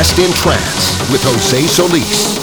Best in Trance with Jose Solis.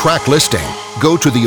Track listing, go to the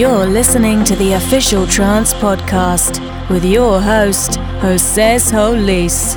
You're listening to the official Trance Podcast with your host, Jose Solis.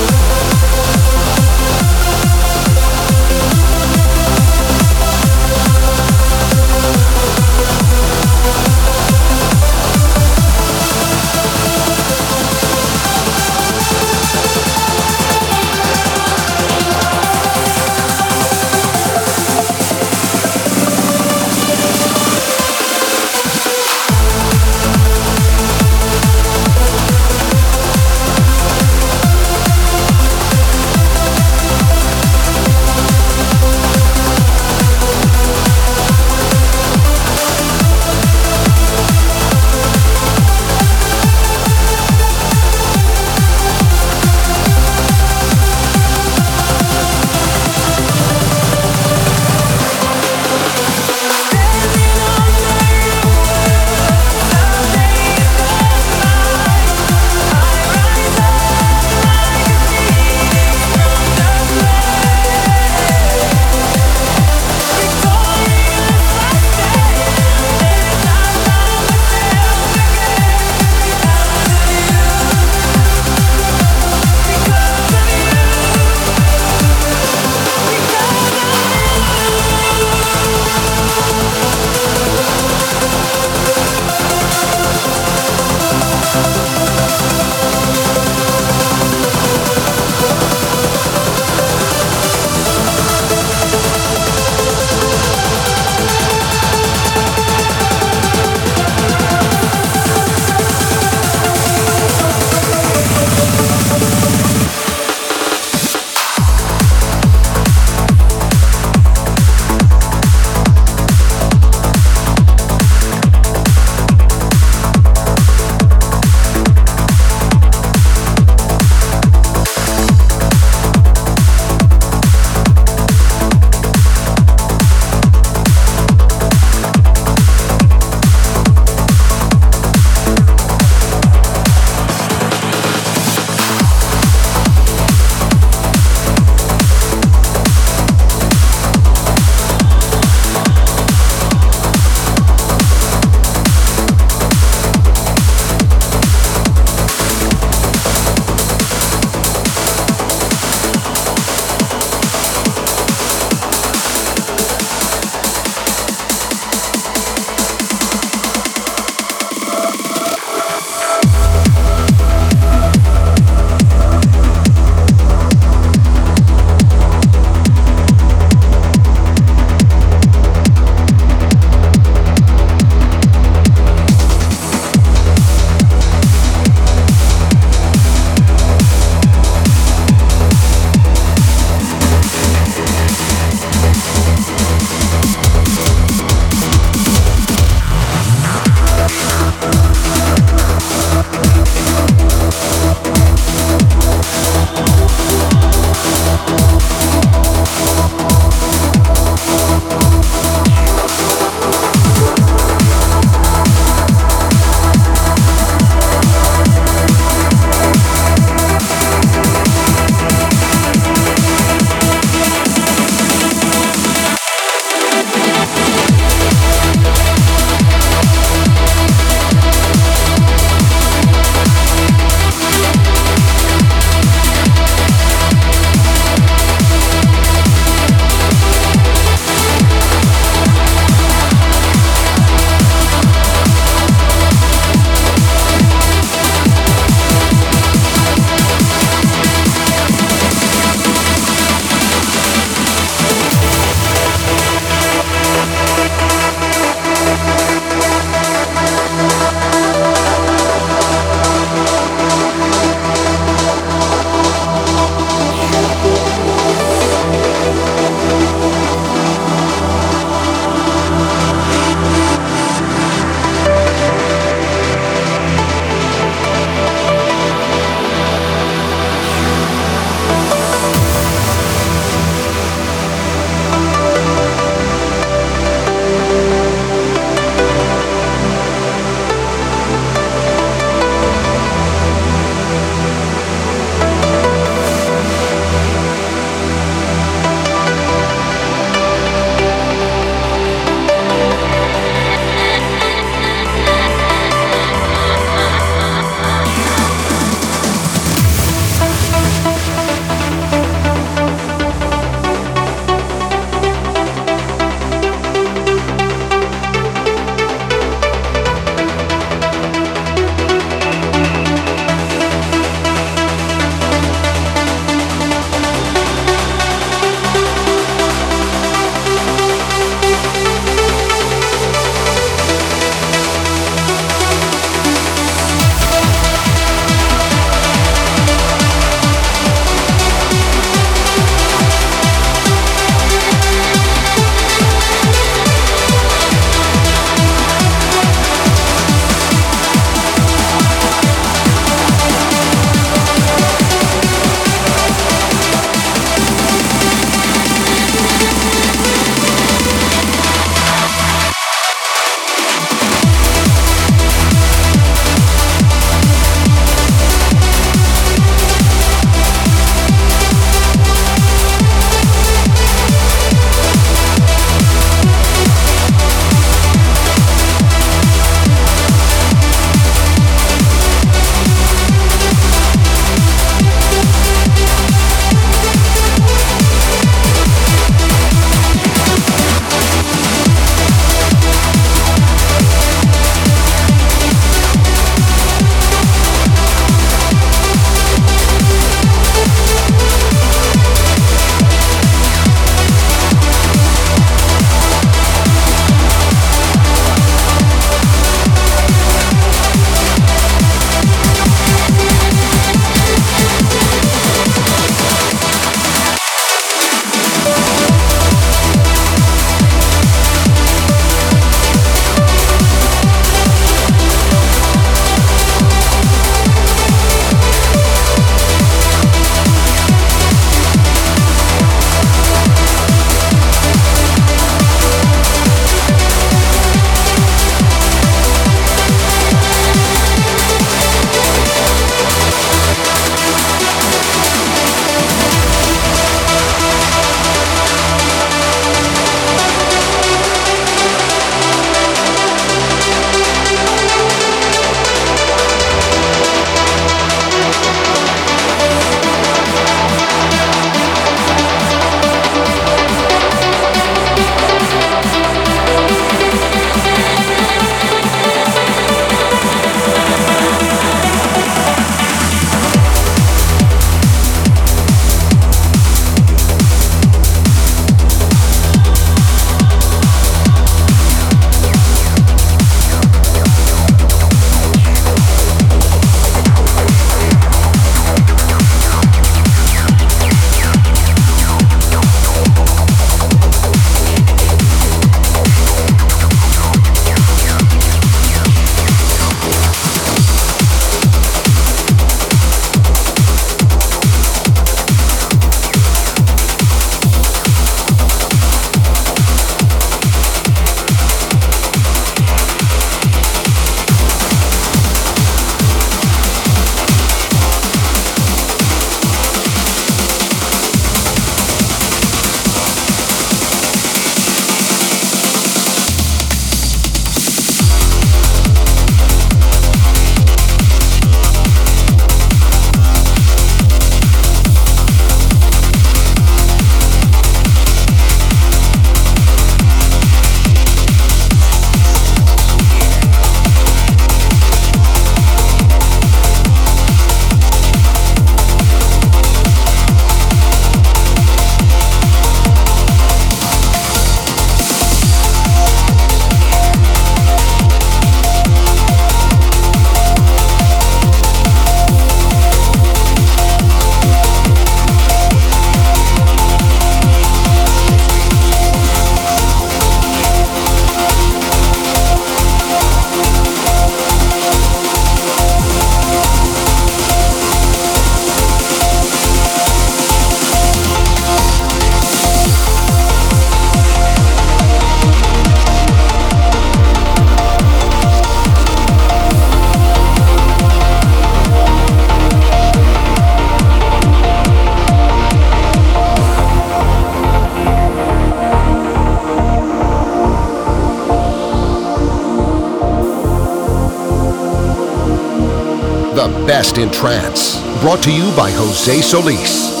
Best in trance. Brought to you by Jose Solis.